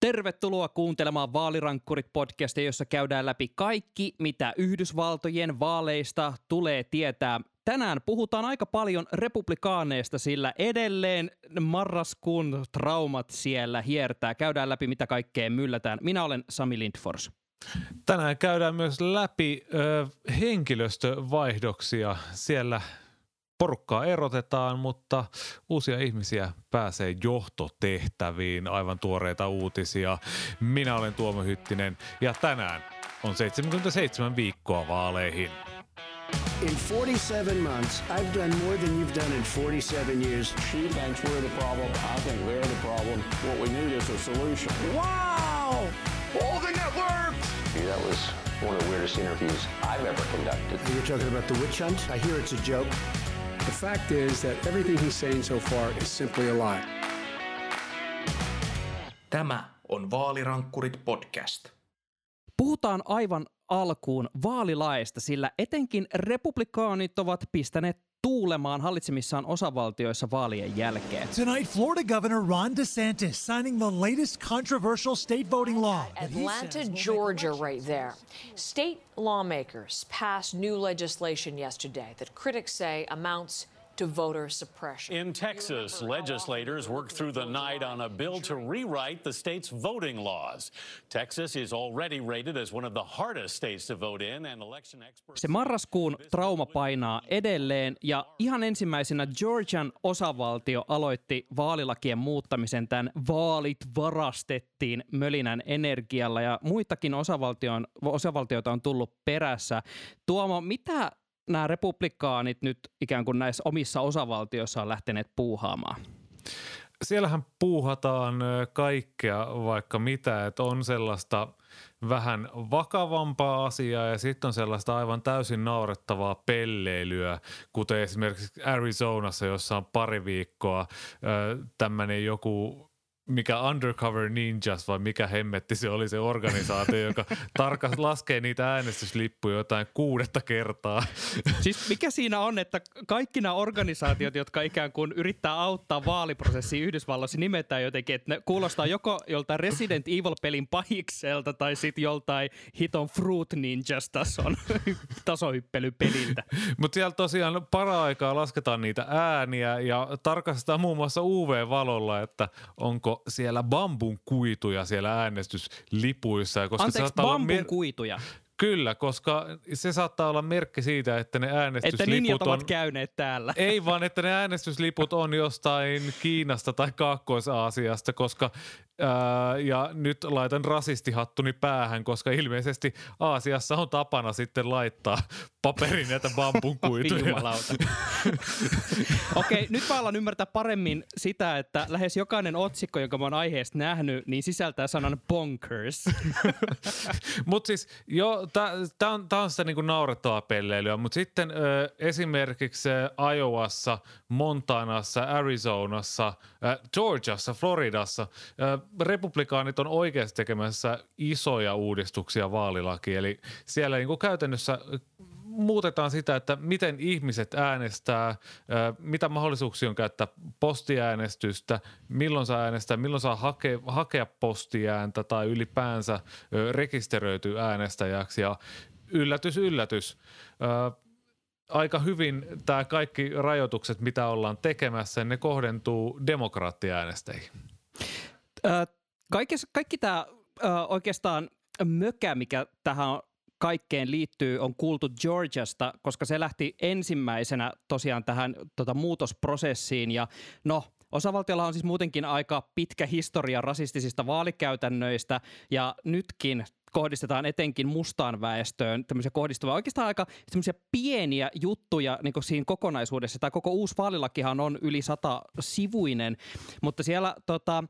Tervetuloa kuuntelemaan Vaalirankkurit-podcastia, jossa käydään läpi kaikki, mitä Yhdysvaltojen vaaleista tulee tietää. Tänään puhutaan aika paljon republikaaneista, sillä edelleen marraskuun traumat siellä hiertää. Käydään läpi, mitä kaikkea myllätään. Minä olen Sami Lindfors. Tänään käydään myös läpi ö, henkilöstövaihdoksia. Siellä porukkaa erotetaan, mutta uusia ihmisiä pääsee johtotehtäviin. Aivan tuoreita uutisia. Minä olen Tuomo Hyttinen ja tänään on 77 viikkoa vaaleihin. In 47 months, I've done more than you've done in 47 years. She thinks we're the problem. I think they're the problem. What we need is a solution. Wow! All the networks! That was one of the weirdest interviews I've ever conducted. You're talking about the witch hunt? I hear it's a joke. The fact is that everything he's saying so far is simply a lie. Tämä on Vaalirankkurit podcast. Puhutaan aivan alkuun vaalilaista, sillä etenkin republikaanit ovat pistäneet tuulemaan hallitsemissaan osavaltioissa vaalien jälkeen. Tonight, Florida Governor Ron DeSantis signing the latest controversial state voting law. Atlanta, says will make Georgia, right there. State lawmakers passed new legislation yesterday that critics say amounts to voter suppression. In Texas, legislators worked through the night on a bill to rewrite the state's voting laws. Texas is already rated as one of the hardest states to vote in, and election experts. Se marraskuun trauma painaa edelleen ja ihan ensimmäisenä Georgian osavaltio aloitti vaalilakien muuttamisen tämän vaalit varastettiin mölinän energialla ja muitakin osavaltion, osavaltioita on tullut perässä. Tuomo, mitä nämä republikaanit nyt ikään kuin näissä omissa osavaltioissa on lähteneet puuhaamaan? Siellähän puuhataan kaikkea vaikka mitä, että on sellaista vähän vakavampaa asiaa ja sitten on sellaista aivan täysin naurettavaa pelleilyä, kuten esimerkiksi Arizonassa, jossa on pari viikkoa tämmöinen joku mikä Undercover Ninjas vai mikä hemmetti se oli se organisaatio, joka tarkas laskee niitä äänestyslippuja jotain kuudetta kertaa. Siis mikä siinä on, että kaikki nämä organisaatiot, jotka ikään kuin yrittää auttaa vaaliprosessia Yhdysvalloissa, nimetään jotenkin, että ne kuulostaa joko joltain Resident Evil-pelin pahikselta tai sitten joltain hiton Fruit Ninjas-tason tasohyppelypeliltä. Mutta siellä tosiaan para-aikaa lasketaan niitä ääniä ja tarkastetaan muun muassa UV-valolla, että onko siellä bambun kuituja siellä äänestyslipuissa. Koska se Anteeksi, olla bambun mer- kuituja. Kyllä, koska se saattaa olla merkki siitä, että ne Että äänestysliput linjat on... ovat käyneet täällä. Ei vaan, että ne äänestysliput on jostain Kiinasta tai Kaakkois-Aasiasta, koska ää, ja nyt laitan rasistihattuni päähän, koska ilmeisesti Aasiassa on tapana sitten laittaa paperin näitä bambun kuituja. Okei, nyt mä alan ymmärtää paremmin sitä, että lähes jokainen otsikko, jonka mä oon aiheesta nähnyt, niin sisältää sanan bonkers. Mutta siis jo, tämä on, on sitä niinku naurettavaa pelleilyä, mutta sitten ö, esimerkiksi Iowassa, Montanassa, Arizonassa, ö, Georgiassa, Floridassa ö, republikaanit on oikeasti tekemässä isoja uudistuksia vaalilakiin. Eli siellä niinku käytännössä muutetaan sitä, että miten ihmiset äänestää, mitä mahdollisuuksia on käyttää postiäänestystä, milloin saa äänestää, milloin saa hakea, hakea postiääntä tai ylipäänsä ö, rekisteröityä äänestäjäksi ja yllätys, yllätys. Aika hyvin tämä kaikki rajoitukset, mitä ollaan tekemässä, ne kohdentuu demokraattiäänestäjiin. Ö, kaikes, kaikki tämä oikeastaan mökä, mikä tähän on kaikkeen liittyy, on kuultu Georgiasta, koska se lähti ensimmäisenä tosiaan tähän tota, muutosprosessiin. Ja no, osavaltiolla on siis muutenkin aika pitkä historia rasistisista vaalikäytännöistä, ja nytkin kohdistetaan etenkin mustaan väestöön tämmöisiä kohdistuvia, oikeastaan aika tämmöisiä pieniä juttuja niin siinä kokonaisuudessa. Tämä koko uusi vaalilakihan on yli sata sivuinen, mutta siellä tota,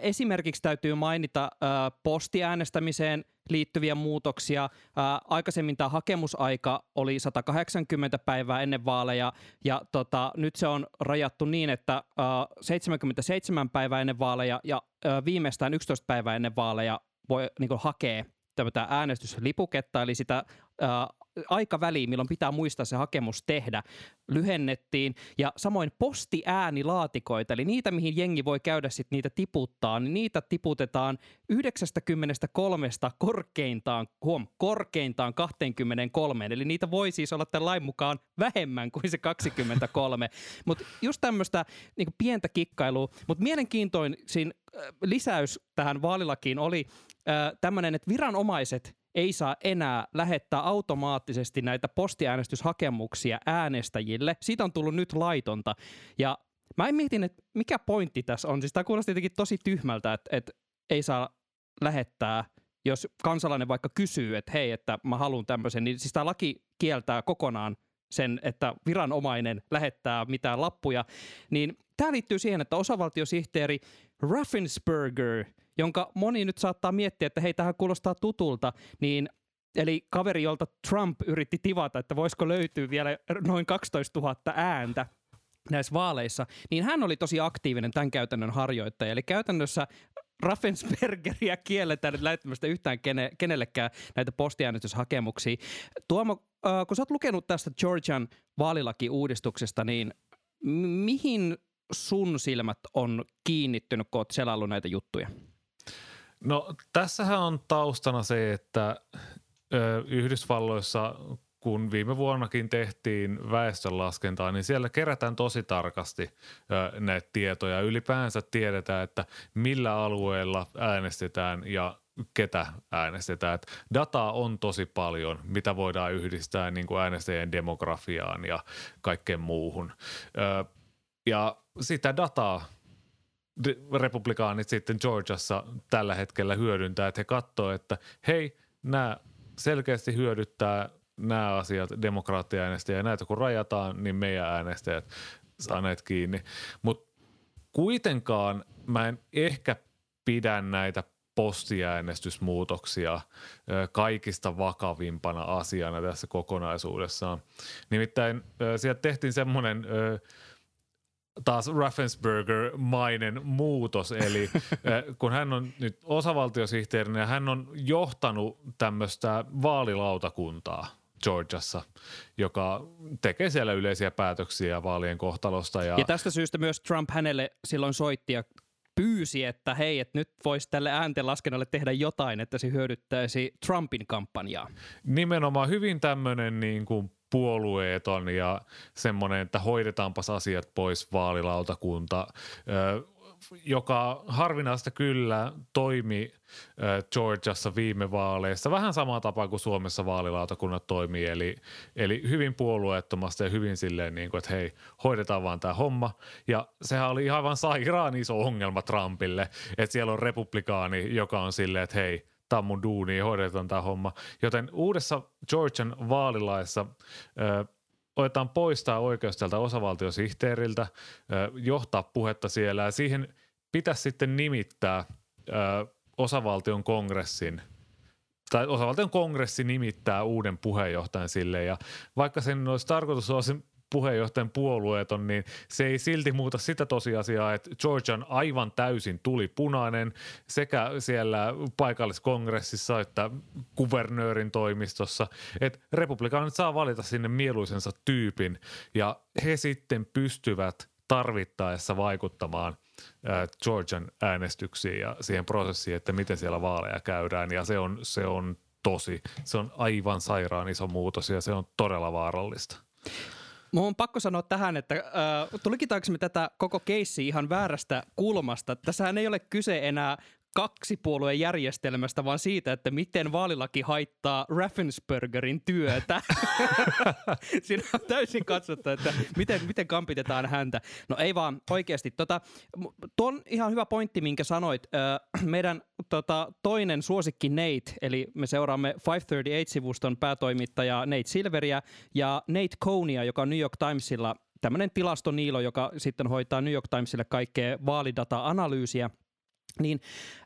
esimerkiksi täytyy mainita ää, postiäänestämiseen liittyviä muutoksia. Ää, aikaisemmin tämä hakemusaika oli 180 päivää ennen vaaleja ja tota, nyt se on rajattu niin, että ää, 77 päivää ennen vaaleja ja ää, viimeistään 11 päivää ennen vaaleja voi niin hakea tätä äänestyslipuketta, eli sitä ää, aikaväli, milloin pitää muistaa se hakemus tehdä, lyhennettiin. Ja samoin postiäänilaatikoita, eli niitä, mihin jengi voi käydä sitten niitä tiputtaa, niin niitä tiputetaan 93 korkeintaan, huom, korkeintaan 23. Eli niitä voi siis olla tämän lain mukaan vähemmän kuin se 23. Mutta just tämmöistä niin pientä kikkailua. Mutta mielenkiintoisin äh, lisäys tähän vaalilakiin oli äh, tämmöinen, että viranomaiset ei saa enää lähettää automaattisesti näitä postiäänestyshakemuksia äänestäjille. Siitä on tullut nyt laitonta. Ja mä en mietin, että mikä pointti tässä on. Siis tämä kuulosti jotenkin tosi tyhmältä, että, että ei saa lähettää, jos kansalainen vaikka kysyy, että hei, että mä haluan tämmöisen, niin siis tämä laki kieltää kokonaan sen, että viranomainen lähettää mitään lappuja, niin tämä liittyy siihen, että osavaltiosihteeri Raffensperger – jonka moni nyt saattaa miettiä, että hei, tähän kuulostaa tutulta, niin Eli kaveri, jolta Trump yritti tivata, että voisiko löytyä vielä noin 12 000 ääntä näissä vaaleissa, niin hän oli tosi aktiivinen tämän käytännön harjoittaja. Eli käytännössä Raffenspergeria kielletään nyt lähettämästä yhtään kene, kenellekään näitä postiäänestyshakemuksia. Tuomo, äh, kun sä oot lukenut tästä Georgian vaalilakiuudistuksesta, niin mihin sun silmät on kiinnittynyt, kun oot näitä juttuja? No tässähän on taustana se, että Yhdysvalloissa kun viime vuonnakin tehtiin väestönlaskentaa, niin siellä kerätään tosi tarkasti näitä tietoja. Ylipäänsä tiedetään, että millä alueella äänestetään ja ketä äänestetään. Et dataa on tosi paljon, mitä voidaan yhdistää niin kuin äänestäjien demografiaan ja kaikkeen muuhun. Ja sitä dataa republikaanit sitten Georgiassa tällä hetkellä hyödyntää, että he katsoo, että hei, nämä selkeästi hyödyttää nämä asiat demokraattiäänestäjä ja näitä kun rajataan, niin meidän äänestäjät saaneet kiinni. Mutta kuitenkaan mä en ehkä pidä näitä postiäänestysmuutoksia kaikista vakavimpana asiana tässä kokonaisuudessaan. Nimittäin sieltä tehtiin semmoinen taas Raffensberger-mainen muutos, eli kun hän on nyt osavaltiosihteerinä ja hän on johtanut tämmöistä vaalilautakuntaa Georgiassa, joka tekee siellä yleisiä päätöksiä vaalien kohtalosta. Ja, ja tästä syystä myös Trump hänelle silloin soitti ja pyysi, että hei, että nyt voisi tälle ääntenlaskennalle tehdä jotain, että se hyödyttäisi Trumpin kampanjaa. Nimenomaan hyvin tämmöinen niin kuin puolueeton ja semmoinen, että hoidetaanpas asiat pois vaalilautakunta, joka harvinaista kyllä toimi Georgiassa viime vaaleissa vähän samaa tapaa kuin Suomessa vaalilautakunnat toimii, eli, eli hyvin puolueettomasti ja hyvin silleen, niin kuin, että hei, hoidetaan vaan tämä homma. Ja sehän oli aivan sairaan iso ongelma Trumpille, että siellä on republikaani, joka on silleen, että hei, on mun duuni ja hoidetaan tämä homma. Joten uudessa Georgian vaalilaissa ö, otetaan poistaa oikeus tältä osavaltiosihteeriltä, ö, johtaa puhetta siellä ja siihen pitäisi sitten nimittää ö, osavaltion kongressin tai osavaltion kongressi nimittää uuden puheenjohtajan sille ja vaikka sen olisi tarkoitus olla puheenjohtajan puolueeton, niin se ei silti muuta sitä tosiasiaa, että Georgia on aivan täysin tuli punainen sekä siellä paikalliskongressissa että kuvernöörin toimistossa, että republikaanit saa valita sinne mieluisensa tyypin ja he sitten pystyvät tarvittaessa vaikuttamaan Georgian äänestyksiin ja siihen prosessiin, että miten siellä vaaleja käydään ja se on, se on tosi, se on aivan sairaan iso muutos ja se on todella vaarallista. Mun on pakko sanoa tähän, että äh, tulikitaanko me tätä koko keissi ihan väärästä kulmasta. Tässähän ei ole kyse enää kaksipuolueen järjestelmästä, vaan siitä, että miten vaalilaki haittaa Raffenspergerin työtä. Siinä on täysin katsottu, että miten, miten kampitetaan häntä. No ei vaan, oikeasti. Tota, tuo on ihan hyvä pointti, minkä sanoit. Meidän tota, toinen suosikki Nate, eli me seuraamme 538-sivuston päätoimittaja Nate Silveria ja Nate Conia, joka on New York Timesilla tämmöinen tilastoniilo, joka sitten hoitaa New York Timesille kaikkea vaalidata-analyysiä – niin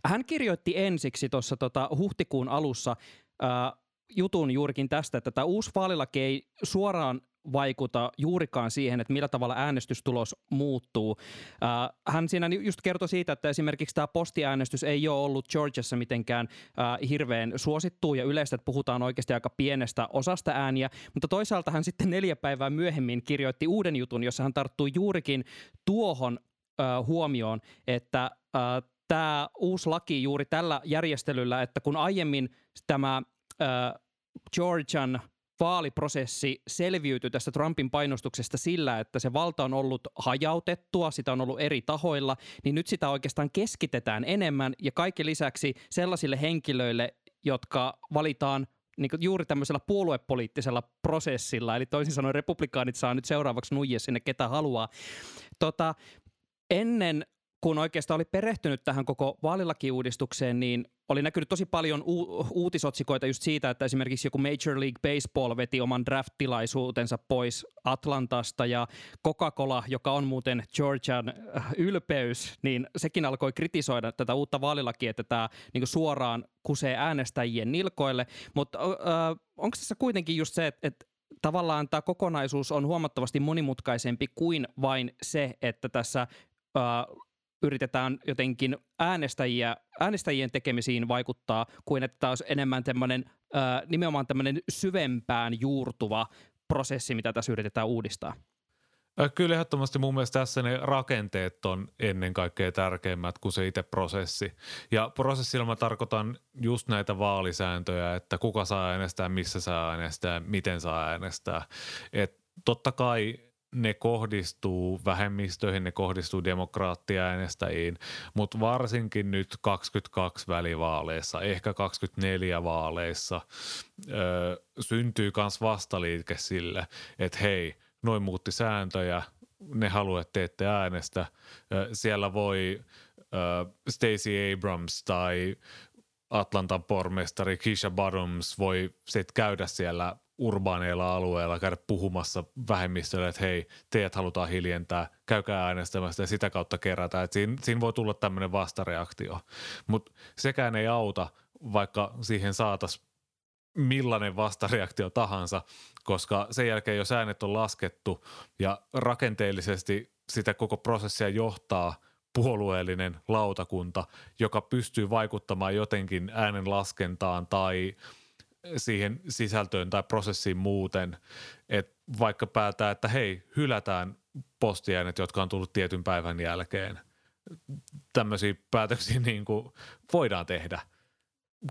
hän kirjoitti ensiksi tuossa tota, huhtikuun alussa ää, jutun juurikin tästä, että tämä uusi vaalilaki ei suoraan vaikuta juurikaan siihen, että millä tavalla äänestystulos muuttuu. Äh, hän siinä just kertoi siitä, että esimerkiksi tämä postiäänestys ei ole ollut Georgiassa mitenkään äh, hirveän suosittu ja yleistä, että puhutaan oikeasti aika pienestä osasta ääniä, mutta toisaalta hän sitten neljä päivää myöhemmin kirjoitti uuden jutun, jossa hän tarttui juurikin tuohon äh, huomioon, että äh, tämä uusi laki juuri tällä järjestelyllä, että kun aiemmin tämä äh, Georgian vaaliprosessi selviytyi tästä Trumpin painostuksesta sillä, että se valta on ollut hajautettua, sitä on ollut eri tahoilla, niin nyt sitä oikeastaan keskitetään enemmän ja kaiken lisäksi sellaisille henkilöille, jotka valitaan niin juuri tämmöisellä puoluepoliittisella prosessilla, eli toisin sanoen republikaanit saa nyt seuraavaksi nuijia sinne ketä haluaa. Tota, ennen kun oikeastaan oli perehtynyt tähän koko vaalilakiuudistukseen, niin oli näkynyt tosi paljon u- uutisotsikoita just siitä, että esimerkiksi joku Major League Baseball veti oman draft-tilaisuutensa pois Atlantasta ja Coca-Cola, joka on muuten Georgian äh, ylpeys, niin sekin alkoi kritisoida tätä uutta vaalilakia, että tämä niin suoraan kusee äänestäjien nilkoille. Mutta äh, onko tässä kuitenkin just se, että, että tavallaan tämä kokonaisuus on huomattavasti monimutkaisempi kuin vain se, että tässä äh, yritetään jotenkin äänestäjiä, äänestäjien tekemisiin vaikuttaa, kuin että tämä olisi enemmän tämmöinen, nimenomaan tämmöinen syvempään juurtuva prosessi, mitä tässä yritetään uudistaa. Kyllä ehdottomasti mun mielestä tässä ne rakenteet on ennen kaikkea tärkeimmät kuin se itse prosessi. Ja prosessilla mä tarkoitan just näitä vaalisääntöjä, että kuka saa äänestää, missä saa äänestää, miten saa äänestää. Et totta kai ne kohdistuu vähemmistöihin, ne kohdistuu demokraattiäänestäjiin, mutta varsinkin nyt 22 välivaaleissa, ehkä 24 vaaleissa ö, syntyy myös vastaliike sille, että hei, noin muutti sääntöjä, ne haluaa, että te ette äänestä. Ö, siellä voi ö, Stacey Abrams tai Atlantan pormestari Kisha Bottoms voi sitten käydä siellä urbaaneilla alueilla käydä puhumassa vähemmistölle, että hei, teidät halutaan hiljentää, käykää äänestämästä ja sitä kautta kerätä. Että siinä, siinä voi tulla tämmöinen vastareaktio. Mutta sekään ei auta, vaikka siihen saataisiin millainen vastareaktio tahansa, koska sen jälkeen jos äänet on laskettu ja rakenteellisesti sitä koko prosessia johtaa puolueellinen lautakunta, joka pystyy vaikuttamaan jotenkin äänen laskentaan tai – siihen sisältöön tai prosessiin muuten, että vaikka päätää, että hei, hylätään postiäänet, jotka on tullut tietyn päivän jälkeen. Tämmöisiä päätöksiä niin kuin voidaan tehdä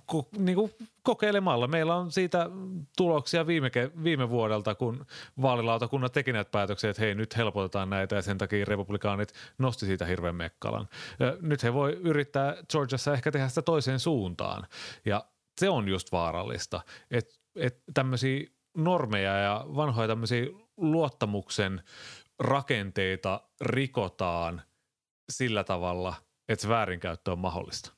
ko, niin kuin kokeilemalla. Meillä on siitä tuloksia viime, viime vuodelta, kun vaalilautakunnat teki näitä päätöksiä, että hei nyt helpotetaan näitä ja sen takia republikaanit nosti siitä hirveän mekkalan. Nyt he voi yrittää Georgiassa ehkä tehdä sitä toiseen suuntaan ja se on just vaarallista, että et tämmöisiä normeja ja vanhoja tämmöisiä luottamuksen rakenteita rikotaan sillä tavalla, että se väärinkäyttö on mahdollista.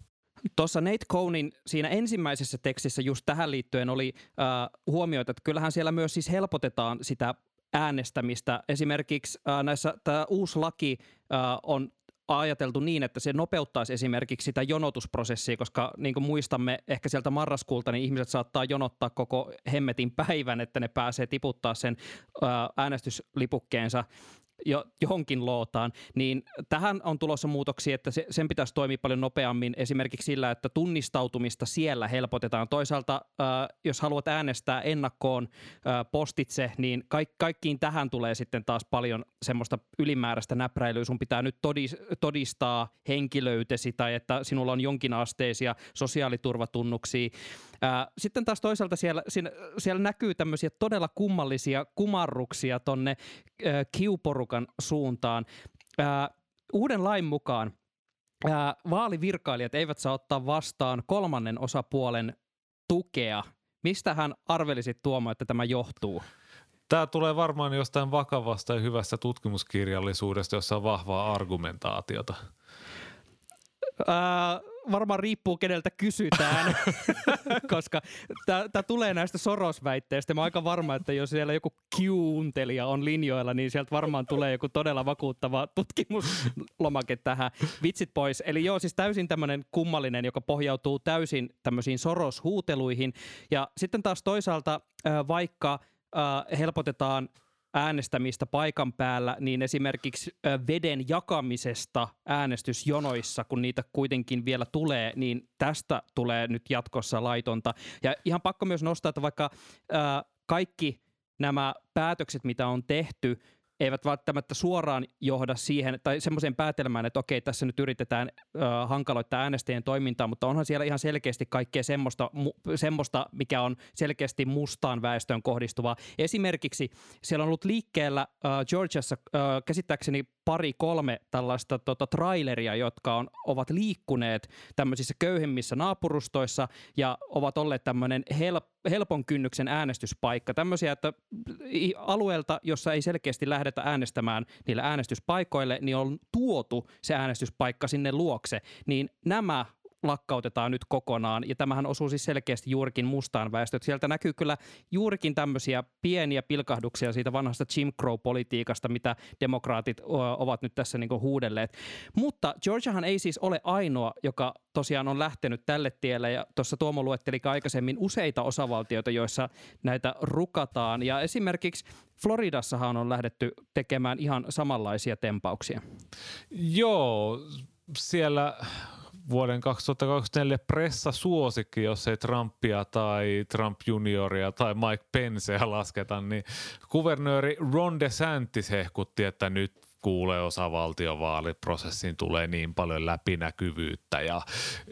Tuossa Nate Cohnin siinä ensimmäisessä tekstissä just tähän liittyen oli äh, huomioita, että kyllähän siellä myös siis helpotetaan sitä äänestämistä. Esimerkiksi äh, näissä tämä uusi laki äh, on ajateltu niin, että se nopeuttaisi esimerkiksi sitä jonotusprosessia, koska niin kuin muistamme ehkä sieltä marraskuulta, niin ihmiset saattaa jonottaa koko hemmetin päivän, että ne pääsee tiputtaa sen äänestyslipukkeensa jo, johonkin lootaan, niin tähän on tulossa muutoksia, että se, sen pitäisi toimia paljon nopeammin esimerkiksi sillä, että tunnistautumista siellä helpotetaan. Toisaalta, äh, jos haluat äänestää ennakkoon äh, postitse, niin kaik, kaikkiin tähän tulee sitten taas paljon semmoista ylimääräistä näpräilyä. Sun pitää nyt todistaa henkilöytesi tai että sinulla on jonkinasteisia sosiaaliturvatunnuksia. Sitten taas toisaalta siellä, siellä, siellä näkyy tämmöisiä todella kummallisia kumarruksia tonne kiuporukan suuntaan. Äh, uuden lain mukaan vaalivirkailijat eivät saa ottaa vastaan kolmannen osapuolen tukea. Mistä hän arvelisit Tuomo, että tämä johtuu? Tämä tulee varmaan jostain vakavasta ja hyvästä tutkimuskirjallisuudesta, jossa on vahvaa argumentaatiota. Ää, varmaan riippuu keneltä kysytään, koska tämä tulee näistä sorosväitteistä. Mä oon aika varma, että jos siellä joku kiuntelija on linjoilla, niin sieltä varmaan tulee joku todella vakuuttava tutkimuslomake tähän. Vitsit pois. Eli joo, siis täysin tämmöinen kummallinen, joka pohjautuu täysin tämmöisiin soroshuuteluihin. Ja sitten taas toisaalta, vaikka helpotetaan äänestämistä paikan päällä, niin esimerkiksi veden jakamisesta äänestysjonoissa, kun niitä kuitenkin vielä tulee, niin tästä tulee nyt jatkossa laitonta. Ja ihan pakko myös nostaa, että vaikka kaikki nämä päätökset, mitä on tehty, eivät välttämättä suoraan johda siihen tai semmoiseen päätelmään, että okei, tässä nyt yritetään ö, hankaloittaa äänestäjien toimintaa, mutta onhan siellä ihan selkeästi kaikkea semmoista, mu, semmoista, mikä on selkeästi mustaan väestöön kohdistuvaa. Esimerkiksi siellä on ollut liikkeellä ö, Georgiassa ö, käsittääkseni pari kolme tällaista tota, traileria, jotka on, ovat liikkuneet tämmöisissä köyhemmissä naapurustoissa ja ovat olleet tämmöinen help, helpon kynnyksen äänestyspaikka. Tämmöisiä, että alueelta, jossa ei selkeästi lähdetä äänestämään niille äänestyspaikoille, niin on tuotu se äänestyspaikka sinne luokse. Niin nämä lakkautetaan nyt kokonaan, ja tämähän osuu siis selkeästi juurikin mustaan väestöön. Sieltä näkyy kyllä juurikin tämmöisiä pieniä pilkahduksia siitä vanhasta Jim Crow-politiikasta, mitä demokraatit ovat nyt tässä niin huudelleet. Mutta Georgiahan ei siis ole ainoa, joka tosiaan on lähtenyt tälle tielle, ja tuossa Tuomo luetteli aikaisemmin useita osavaltioita, joissa näitä rukataan, ja esimerkiksi Floridassahan on lähdetty tekemään ihan samanlaisia tempauksia. Joo, siellä vuoden 2024 pressasuosikki, jos ei Trumpia tai Trump junioria tai Mike Penceä lasketa, niin kuvernööri Ron DeSantis hehkutti, että nyt kuulee osavaltiovaaliprosessiin tulee niin paljon läpinäkyvyyttä ja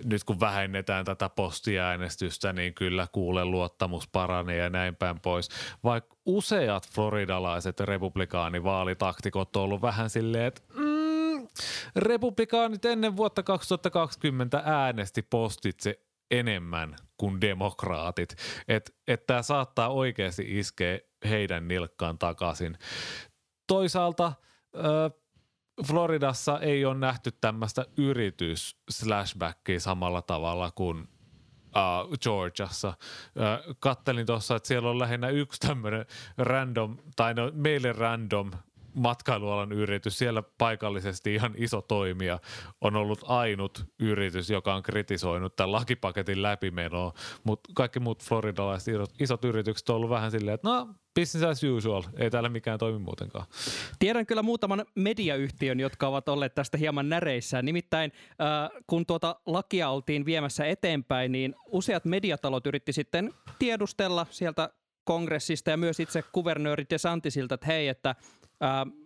nyt kun vähennetään tätä postiäänestystä, niin kyllä kuule luottamus paranee ja näin päin pois. Vaikka useat floridalaiset republikaanivaalitaktikot on ollut vähän silleen, että mm, Republikaanit ennen vuotta 2020 äänesti postitse enemmän kuin demokraatit. Että et tämä saattaa oikeasti iskeä heidän nilkkaan takaisin. Toisaalta äh, Floridassa ei ole nähty tämmöistä yritys-slashbackia samalla tavalla kuin uh, Georgiassa. Uh, kattelin tuossa, että siellä on lähinnä yksi tämmöinen random, tai no meille random matkailualan yritys, siellä paikallisesti ihan iso toimija, on ollut ainut yritys, joka on kritisoinut tämän lakipaketin läpimenoa, mutta kaikki muut floridalaiset isot, isot yritykset on ollut vähän silleen, että no business as usual, ei täällä mikään toimi muutenkaan. Tiedän kyllä muutaman mediayhtiön, jotka ovat olleet tästä hieman näreissä. Nimittäin äh, kun tuota lakia oltiin viemässä eteenpäin, niin useat mediatalot yritti sitten tiedustella sieltä kongressista ja myös itse kuvernööri DeSantisilta, että hei, että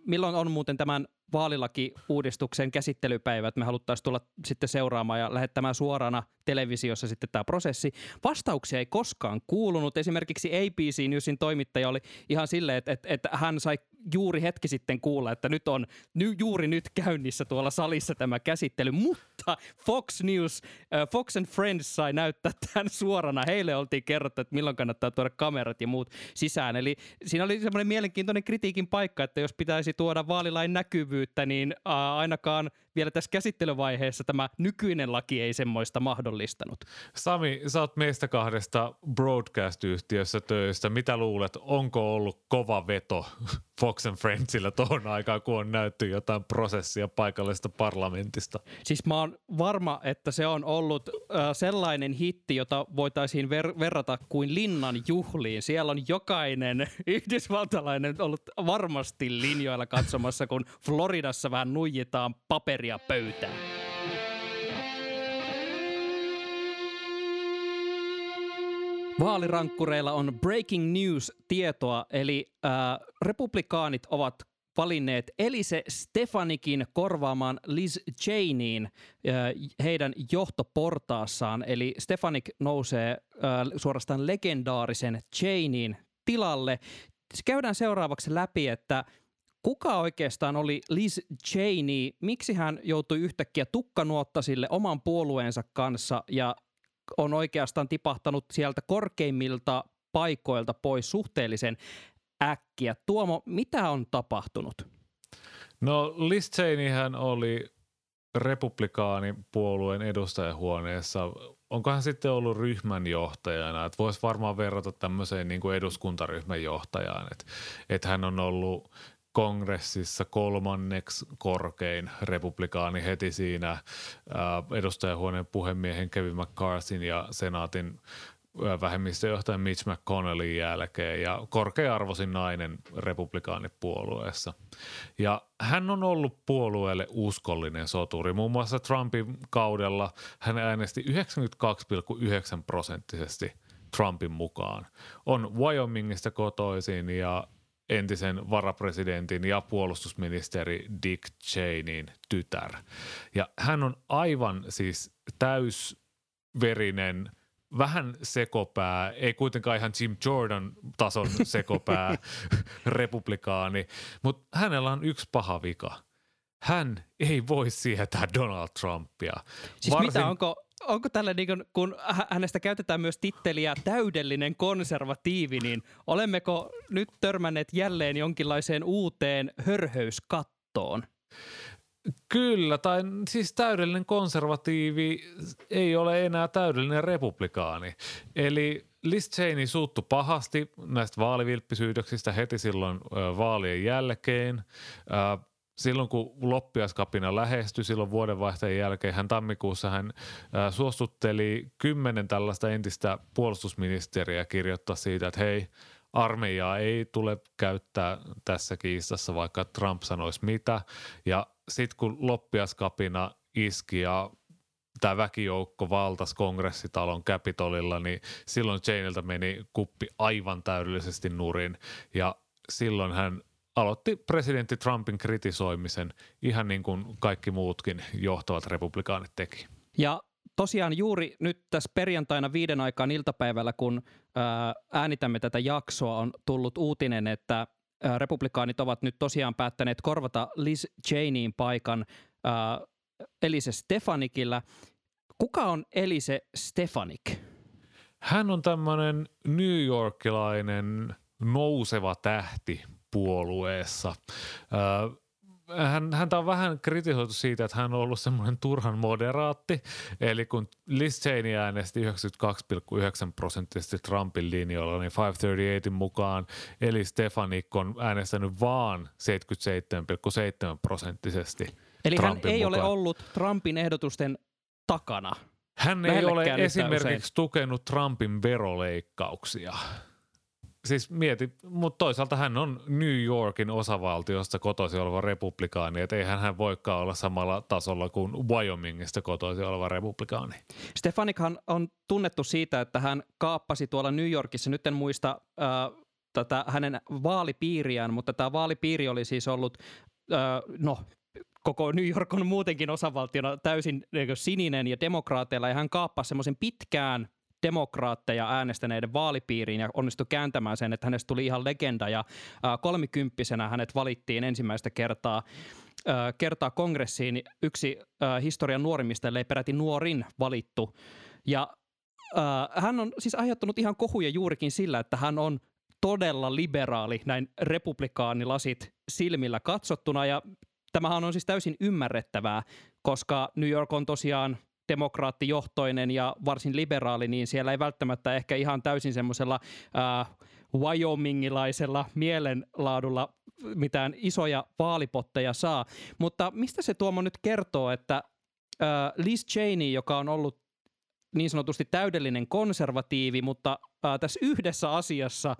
Milloin on muuten tämän vaalilakiuudistuksen käsittelypäivät? Me haluttaisiin tulla sitten seuraamaan ja lähettämään suorana televisiossa sitten tämä prosessi. Vastauksia ei koskaan kuulunut. Esimerkiksi ABC Newsin toimittaja oli ihan silleen, että, että, että hän sai juuri hetki sitten kuulla, että nyt on ny, juuri nyt käynnissä tuolla salissa tämä käsittely, mutta Fox News, äh, Fox and Friends sai näyttää tämän suorana. Heille oltiin kerrottu, että milloin kannattaa tuoda kamerat ja muut sisään. Eli siinä oli semmoinen mielenkiintoinen kritiikin paikka, että jos pitäisi tuoda vaalilain näkyvyyttä, niin ainakaan – vielä tässä käsittelyvaiheessa tämä nykyinen laki ei semmoista mahdollistanut. Sami, sä oot meistä kahdesta broadcast-yhtiössä töistä. Mitä luulet, onko ollut kova veto Fox and Friendsillä tuohon aikaan, kun on näytty jotain prosessia paikallisesta parlamentista? Siis mä oon varma, että se on ollut äh, sellainen hitti, jota voitaisiin ver- verrata kuin linnan juhliin. Siellä on jokainen yhdysvaltalainen ollut varmasti linjoilla katsomassa, kun Floridassa vähän nuijitaan paperi paperia pöytään. Vaalirankkureilla on breaking news-tietoa, eli äh, republikaanit ovat valinneet Elise Stefanikin korvaamaan Liz Chaneyin äh, heidän johtoportaassaan. Eli Stefanik nousee äh, suorastaan legendaarisen Chaneyin tilalle. Käydään seuraavaksi läpi, että Kuka oikeastaan oli Liz Cheney? Miksi hän joutui yhtäkkiä tukkanuottasille oman puolueensa kanssa ja on oikeastaan tipahtanut sieltä korkeimmilta paikoilta pois suhteellisen äkkiä? Tuomo, mitä on tapahtunut? No Liz Cheney hän oli republikaanipuolueen edustajahuoneessa. Onkohan sitten ollut ryhmän johtajana? Että voisi varmaan verrata tämmöiseen niin kuin eduskuntaryhmän johtajaan. Että, että hän on ollut kongressissa kolmanneksi korkein republikaani heti siinä edustajahuoneen puhemiehen Kevin McCarthyn ja senaatin vähemmistöjohtajan Mitch McConnellin jälkeen ja korkea-arvoisin nainen republikaanipuolueessa. Ja hän on ollut puolueelle uskollinen soturi. Muun muassa Trumpin kaudella hän äänesti 92,9 prosenttisesti Trumpin mukaan. On Wyomingista kotoisin ja entisen varapresidentin ja puolustusministeri Dick Cheneyin tytär. Ja hän on aivan siis täysverinen, vähän sekopää, ei kuitenkaan ihan Jim Jordan tason sekopää republikaani, mutta hänellä on yksi paha vika. Hän ei voi sietää Donald Trumpia. Siis Varsin... mitä, onko, onko tällä, niin kun, kun hänestä käytetään myös titteliä täydellinen konservatiivi, niin olemmeko nyt törmänneet jälleen jonkinlaiseen uuteen hörhöyskattoon? Kyllä, tai siis täydellinen konservatiivi ei ole enää täydellinen republikaani. Eli Liz Cheney suuttu pahasti näistä vaalivilppisyytöksistä heti silloin vaalien jälkeen. Silloin kun loppiaskapina lähestyi silloin vuodenvaihteen jälkeen, hän tammikuussa hän suostutteli kymmenen tällaista entistä puolustusministeriä kirjoittaa siitä, että hei, armeijaa ei tule käyttää tässä kiistassa, vaikka Trump sanoisi mitä. Ja sitten kun loppiaskapina iski ja tämä väkijoukko valtas kongressitalon Capitolilla, niin silloin Janeilta meni kuppi aivan täydellisesti nurin. Ja silloin hän aloitti presidentti Trumpin kritisoimisen ihan niin kuin kaikki muutkin johtavat republikaanit teki. Ja tosiaan juuri nyt tässä perjantaina viiden aikaan iltapäivällä, kun äänitämme tätä jaksoa, on tullut uutinen, että republikaanit ovat nyt tosiaan päättäneet korvata Liz Cheneyin paikan Elise Stefanikilla. Kuka on Elise Stefanik? Hän on tämmöinen New Yorkilainen nouseva tähti puolueessa. Hän, häntä on vähän kritisoitu siitä, että hän on ollut semmoinen turhan moderaatti. Eli kun Liz Cheney äänesti 92,9 prosenttisesti Trumpin linjoilla, niin 538 mukaan Eli Stefanik on äänestänyt vaan 77,7 prosenttisesti Eli Trumpin hän ei mukaan. ole ollut Trumpin ehdotusten takana. Hän ei ole esimerkiksi usein. tukenut Trumpin veroleikkauksia siis mieti, mutta toisaalta hän on New Yorkin osavaltiosta kotoisin oleva republikaani, että eihän hän voikaan olla samalla tasolla kuin Wyomingista kotoisin oleva republikaani. Stefanikhan on tunnettu siitä, että hän kaappasi tuolla New Yorkissa, nyt en muista äh, tätä hänen vaalipiiriään, mutta tämä vaalipiiri oli siis ollut, äh, no koko New York on muutenkin osavaltiona täysin sininen ja demokraateilla, ja hän kaappasi semmoisen pitkään demokraatteja äänestäneiden vaalipiiriin ja onnistui kääntämään sen, että hänestä tuli ihan legenda. Ja kolmikymppisenä hänet valittiin ensimmäistä kertaa kertaa kongressiin. Yksi historian nuorimmista, ellei peräti nuorin valittu. Ja hän on siis aiheuttanut ihan kohuja juurikin sillä, että hän on todella liberaali näin republikaanilasit silmillä katsottuna. Ja tämähän on siis täysin ymmärrettävää, koska New York on tosiaan demokraattijohtoinen ja varsin liberaali, niin siellä ei välttämättä ehkä ihan täysin semmoisella äh, Wyomingilaisella mielenlaadulla mitään isoja vaalipotteja saa. Mutta mistä se Tuomo nyt kertoo, että äh, Liz Cheney, joka on ollut niin sanotusti täydellinen konservatiivi, mutta äh, tässä yhdessä asiassa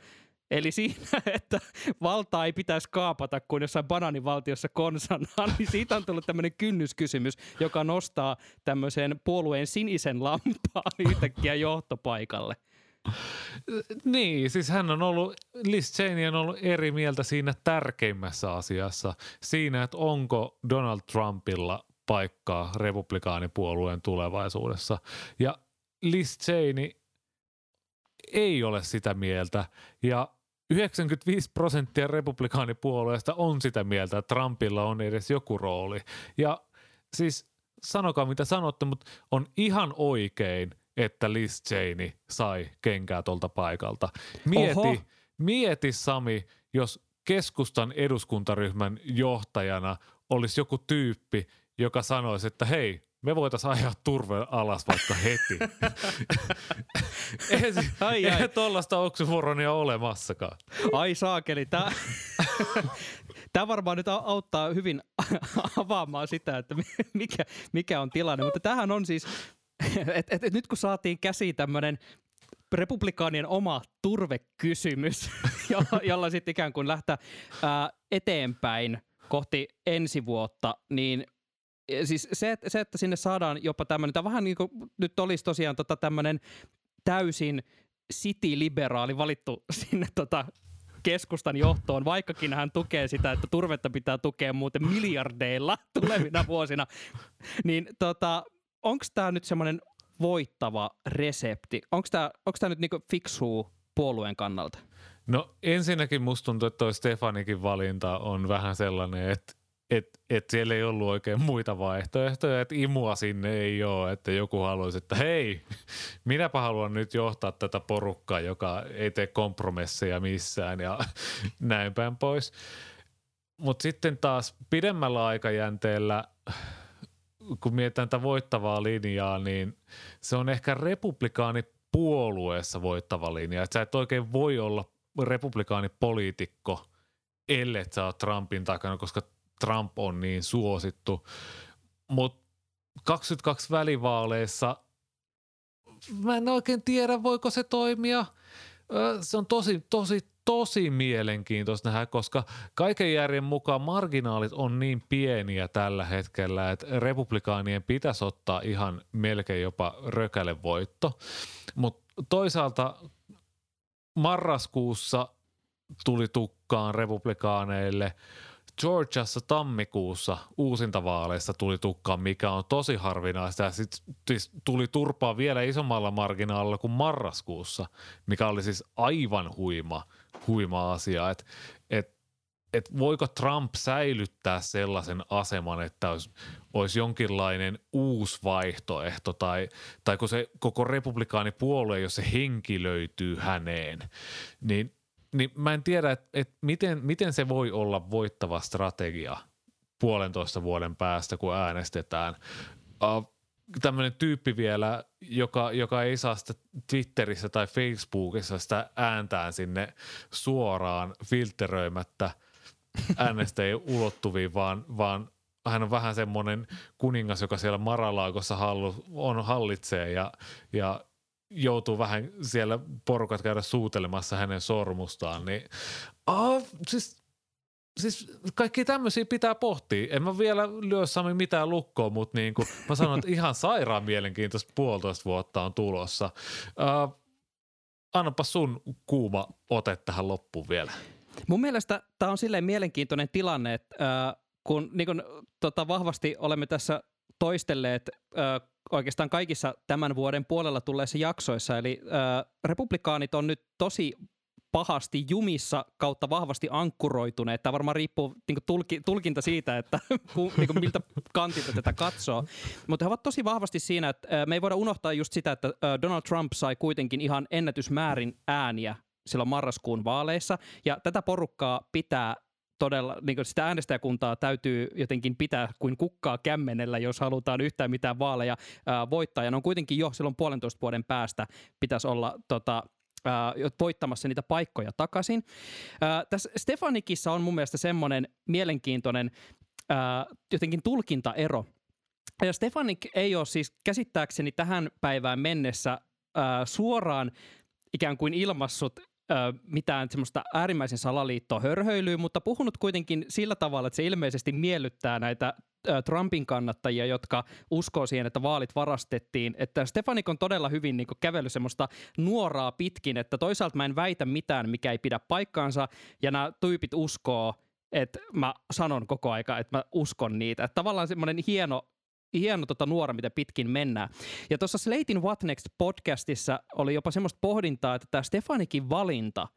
Eli siinä, että valtaa ei pitäisi kaapata kuin jossain bananivaltiossa konsanaan, niin siitä on tullut tämmöinen kynnyskysymys, joka nostaa tämmöisen puolueen sinisen lampaan yhtäkkiä johtopaikalle. Niin, siis hän on ollut, Liz Cheney on ollut eri mieltä siinä tärkeimmässä asiassa, siinä, että onko Donald Trumpilla paikkaa republikaanipuolueen tulevaisuudessa. Ja Liz Cheney ei ole sitä mieltä ja 95 prosenttia republikaanipuolueesta on sitä mieltä, että Trumpilla on edes joku rooli. Ja siis sanokaa mitä sanotte, mutta on ihan oikein, että Liz Cheney sai kenkää tuolta paikalta. Mieti, Oho. mieti Sami, jos keskustan eduskuntaryhmän johtajana olisi joku tyyppi, joka sanoisi, että hei, me voitaisiin ajaa turve alas vaikka heti. eihän ai, ai. tuollaista oksyforonia olemassakaan. Ai saakeli, tämä... Tämä varmaan nyt auttaa hyvin avaamaan sitä, että mikä, mikä on tilanne, mutta tähän on siis, että et, et nyt kun saatiin käsiin tämmöinen republikaanien oma turvekysymys, jolla, jolla sitten ikään kuin lähtää ää, eteenpäin kohti ensi vuotta, niin siis se, että, se, että sinne saadaan jopa tämmöinen, tämä vähän niin kuin nyt olisi tosiaan tota tämmöinen täysin city-liberaali valittu sinne tota keskustan johtoon, vaikkakin hän tukee sitä, että turvetta pitää tukea muuten miljardeilla tulevina vuosina, niin tota, onko tämä nyt semmoinen voittava resepti? Onko tämä nyt niinku fiksuu puolueen kannalta? No ensinnäkin musta tuntuu, että toi Stefanikin valinta on vähän sellainen, että et, et siellä ei ollut oikein muita vaihtoehtoja, että imua sinne ei ole, että joku haluaisi, että hei, minäpä haluan nyt johtaa tätä porukkaa, joka ei tee kompromisseja missään ja näin päin pois. Mutta sitten taas pidemmällä aikajänteellä, kun mietitään tätä voittavaa linjaa, niin se on ehkä republikaanipuolueessa voittava linja. Että sä et oikein voi olla republikaanipoliitikko, ellei sä oot Trumpin takana, koska Trump on niin suosittu. Mutta 22 välivaaleissa mä en oikein tiedä, voiko se toimia. Se on tosi, tosi, tosi mielenkiintoista nähdä, koska kaiken järjen mukaan marginaalit on niin pieniä tällä hetkellä, että republikaanien pitäisi ottaa ihan melkein jopa rökäle voitto. Mutta toisaalta marraskuussa tuli tukkaan republikaaneille – Georgiassa tammikuussa uusintavaaleissa tuli tukkaan, mikä on tosi harvinaista. Sitten tuli turpaa vielä isommalla marginaalilla kuin marraskuussa, mikä oli siis aivan huima, huima asia. Että et, et voiko Trump säilyttää sellaisen aseman, että olisi, olisi jonkinlainen uusi vaihtoehto tai, tai kun se koko republikaanipuolue, jos se henki löytyy häneen, niin niin mä en tiedä, että et miten, miten se voi olla voittava strategia puolentoista vuoden päästä, kun äänestetään. Uh, tämmöinen tyyppi vielä, joka, joka ei saa sitä Twitterissä tai Facebookissa sitä ääntään sinne suoraan filteröimättä äänestäjien ulottuviin, vaan, vaan hän on vähän semmoinen kuningas, joka siellä Maralaakossa hallu, on hallitsee ja, ja joutuu vähän siellä porukat käydä suutelemassa hänen sormustaan, niin oh, siis, siis kaikki tämmöisiä pitää pohtia. En mä vielä lyö Sami mitään lukkoa, mutta niin kuin mä sanon, että ihan sairaan mielenkiintoista puolitoista vuotta on tulossa. Uh, annapa sun kuuma ote tähän loppuun vielä. Mun mielestä tämä on silleen mielenkiintoinen tilanne, että uh, kun niin kun, tota, vahvasti olemme tässä toistelleet uh, oikeastaan kaikissa tämän vuoden puolella tulleissa jaksoissa. Eli äh, republikaanit on nyt tosi pahasti jumissa kautta vahvasti ankkuroituneet. Tämä varmaan riippuu niin tulki, tulkinta siitä, että niin kuin miltä kantilta tätä katsoo. Mutta he ovat tosi vahvasti siinä, että me ei voida unohtaa just sitä, että Donald Trump sai kuitenkin ihan ennätysmäärin ääniä silloin marraskuun vaaleissa. Ja tätä porukkaa pitää todella, niin kuin sitä äänestäjäkuntaa täytyy jotenkin pitää kuin kukkaa kämmenellä, jos halutaan yhtään mitään vaaleja ää, voittaa. Ja ne on kuitenkin jo silloin puolentoista vuoden päästä pitäisi olla tota, ää, voittamassa niitä paikkoja takaisin. Ää, tässä Stefanikissa on mun mielestä semmoinen mielenkiintoinen ää, jotenkin tulkintaero. Ja Stefanik ei ole siis käsittääkseni tähän päivään mennessä ää, suoraan ikään kuin ilmassut ö, mitään semmoista äärimmäisen salaliittoa hörhöilyä, mutta puhunut kuitenkin sillä tavalla, että se ilmeisesti miellyttää näitä ö, Trumpin kannattajia, jotka uskoo siihen, että vaalit varastettiin. Että Stefanik on todella hyvin niin kävellyt semmoista nuoraa pitkin, että toisaalta mä en väitä mitään, mikä ei pidä paikkaansa, ja nämä tyypit uskoo, että mä sanon koko aika, että mä uskon niitä. Että tavallaan semmoinen hieno hieno tota nuora, miten pitkin mennään. Ja tuossa Slatein What Next podcastissa oli jopa semmoista pohdintaa, että tämä Stefanikin valinta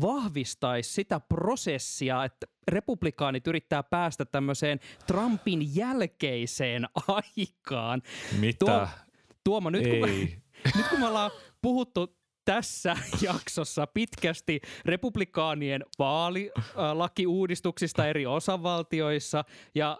vahvistaisi sitä prosessia, että republikaanit yrittää päästä tämmöiseen Trumpin jälkeiseen aikaan. Mitä? Tuo, Tuomo, nyt kun, me, nyt kun me ollaan puhuttu tässä jaksossa pitkästi republikaanien vaalilakiuudistuksista eri osavaltioissa ja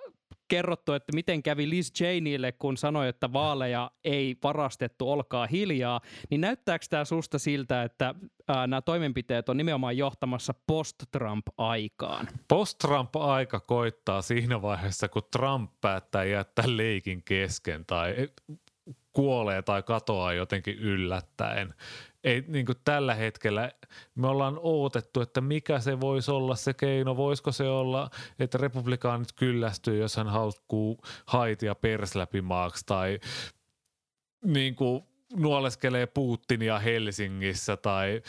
kerrottu, että miten kävi Liz Cheneylle, kun sanoi, että vaaleja ei varastettu, olkaa hiljaa, niin näyttääkö tämä susta siltä, että ää, nämä toimenpiteet on nimenomaan johtamassa post-Trump-aikaan? Post-Trump-aika koittaa siinä vaiheessa, kun Trump päättää jättää leikin kesken tai kuolee tai katoaa jotenkin yllättäen. Ei, niin kuin tällä hetkellä me ollaan odotettu, että mikä se voisi olla se keino. Voisiko se olla, että republikaanit kyllästyy, jos hän haukkuu haitia persläpimaaksi tai niin kuin nuoleskelee Putinia Helsingissä tai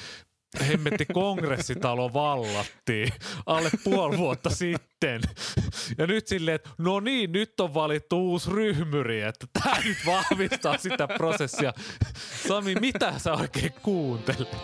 hemmetti kongressitalo vallattiin alle puoli vuotta sitten. Ja nyt silleen, että no niin, nyt on valittu uusi ryhmyri, että tämä nyt vahvistaa sitä prosessia. Sami, mitä sä oikein kuuntelet?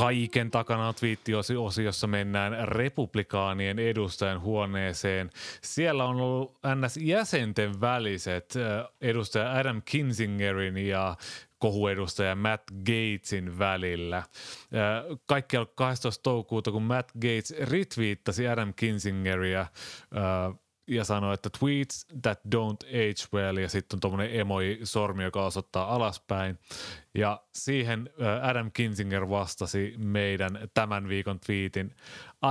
Kaiken takana twiittiosiossa mennään republikaanien edustajan huoneeseen. Siellä on ollut NS-jäsenten väliset edustaja Adam Kinzingerin ja kohuedustaja Matt Gatesin välillä. Kaikki on 12. toukokuuta, kun Matt Gates retweettasi Adam Kinzingeria ja sanoi, että tweets that don't age well ja sitten on tuommoinen emoi-sormi, joka osoittaa alaspäin. Ja siihen Adam Kinzinger vastasi meidän tämän viikon tweetin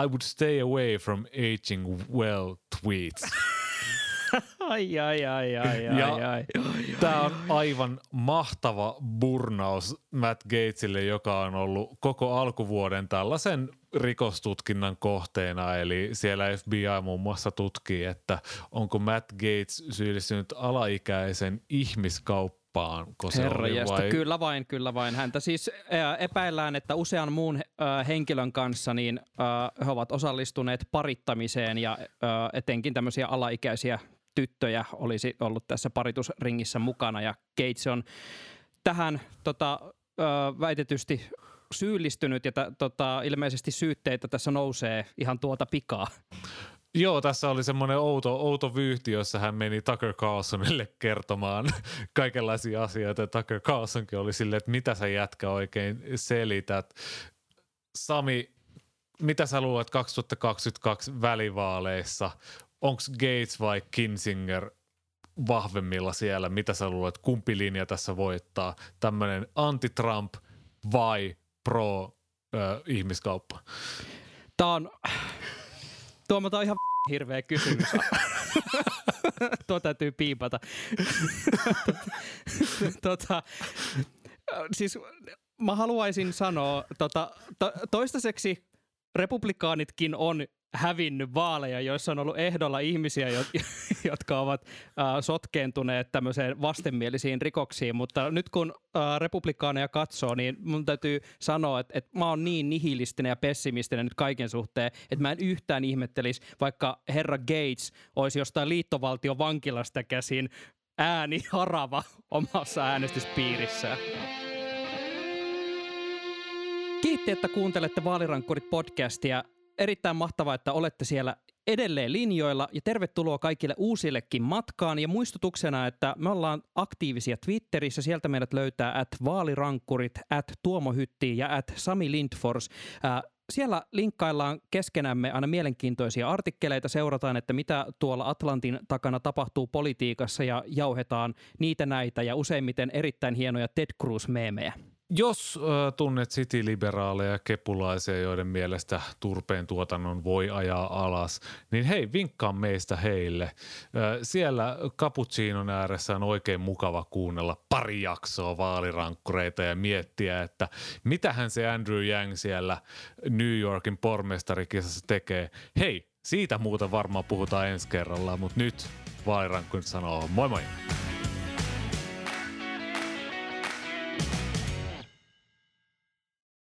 I would stay away from aging well tweets. ai, ai, ai, ai, ja ai, ai. Tämä on aivan mahtava burnaus Matt Gatesille, joka on ollut koko alkuvuoden tällaisen rikostutkinnan kohteena, eli siellä FBI muun muassa tutkii, että onko Matt Gates syyllistynyt alaikäisen ihmiskauppaan. Herra vai... kyllä vain, kyllä vain. Häntä siis epäillään, että usean muun henkilön kanssa niin he ovat osallistuneet parittamiseen ja etenkin tämmöisiä alaikäisiä tyttöjä olisi ollut tässä paritusringissä mukana ja Gates on tähän tota, väitetysti syyllistynyt ja t- tota, ilmeisesti syytteitä tässä nousee ihan tuota pikaa. Joo, tässä oli semmoinen outo, outo vyyhti, jossa hän meni Tucker Carlsonille kertomaan kaikenlaisia asioita. Tucker Carlsonkin oli silleen, että mitä sä jätkä oikein selität. Sami, mitä sä luulet 2022 välivaaleissa? Onko Gates vai Kinsinger vahvemmilla siellä? Mitä sä luulet, kumpi linja tässä voittaa? Tämmöinen anti-Trump vai pro-ihmiskauppa? Tämä on, Tuomo, tämä on ihan hirveä kysymys. Tuo täytyy piipata. tota, siis mä haluaisin sanoa, tota, to, toistaiseksi republikaanitkin on hävinnyt vaaleja, joissa on ollut ehdolla ihmisiä, jotka ovat sotkeentuneet tämmöiseen vastenmielisiin rikoksiin, mutta nyt kun republikaaneja katsoo, niin mun täytyy sanoa, että, että mä oon niin nihilistinen ja pessimistinen nyt kaiken suhteen, että mä en yhtään ihmettelisi, vaikka herra Gates olisi jostain liittovaltion vankilasta käsin ääni harava omassa äänestyspiirissään. Kiitti, että kuuntelette Vaalirankkurit podcastia erittäin mahtavaa, että olette siellä edelleen linjoilla ja tervetuloa kaikille uusillekin matkaan. Ja muistutuksena, että me ollaan aktiivisia Twitterissä, sieltä meidät löytää at vaalirankkurit, at tuomohytti ja at Sami Lindfors. Siellä linkkaillaan keskenämme aina mielenkiintoisia artikkeleita, seurataan, että mitä tuolla Atlantin takana tapahtuu politiikassa ja jauhetaan niitä näitä ja useimmiten erittäin hienoja Ted Cruz-meemejä. Jos äh, tunnet city-liberaaleja ja kepulaisia, joiden mielestä turpeen tuotannon voi ajaa alas, niin hei, vinkkaa meistä heille. Äh, siellä cappuccinon ääressä on oikein mukava kuunnella pari jaksoa vaalirankkureita ja miettiä, että mitähän se Andrew Yang siellä New Yorkin pormestarikisassa tekee. Hei, siitä muuta varmaan puhutaan ensi kerralla, mutta nyt vaalirankkurit sanoo moi moi!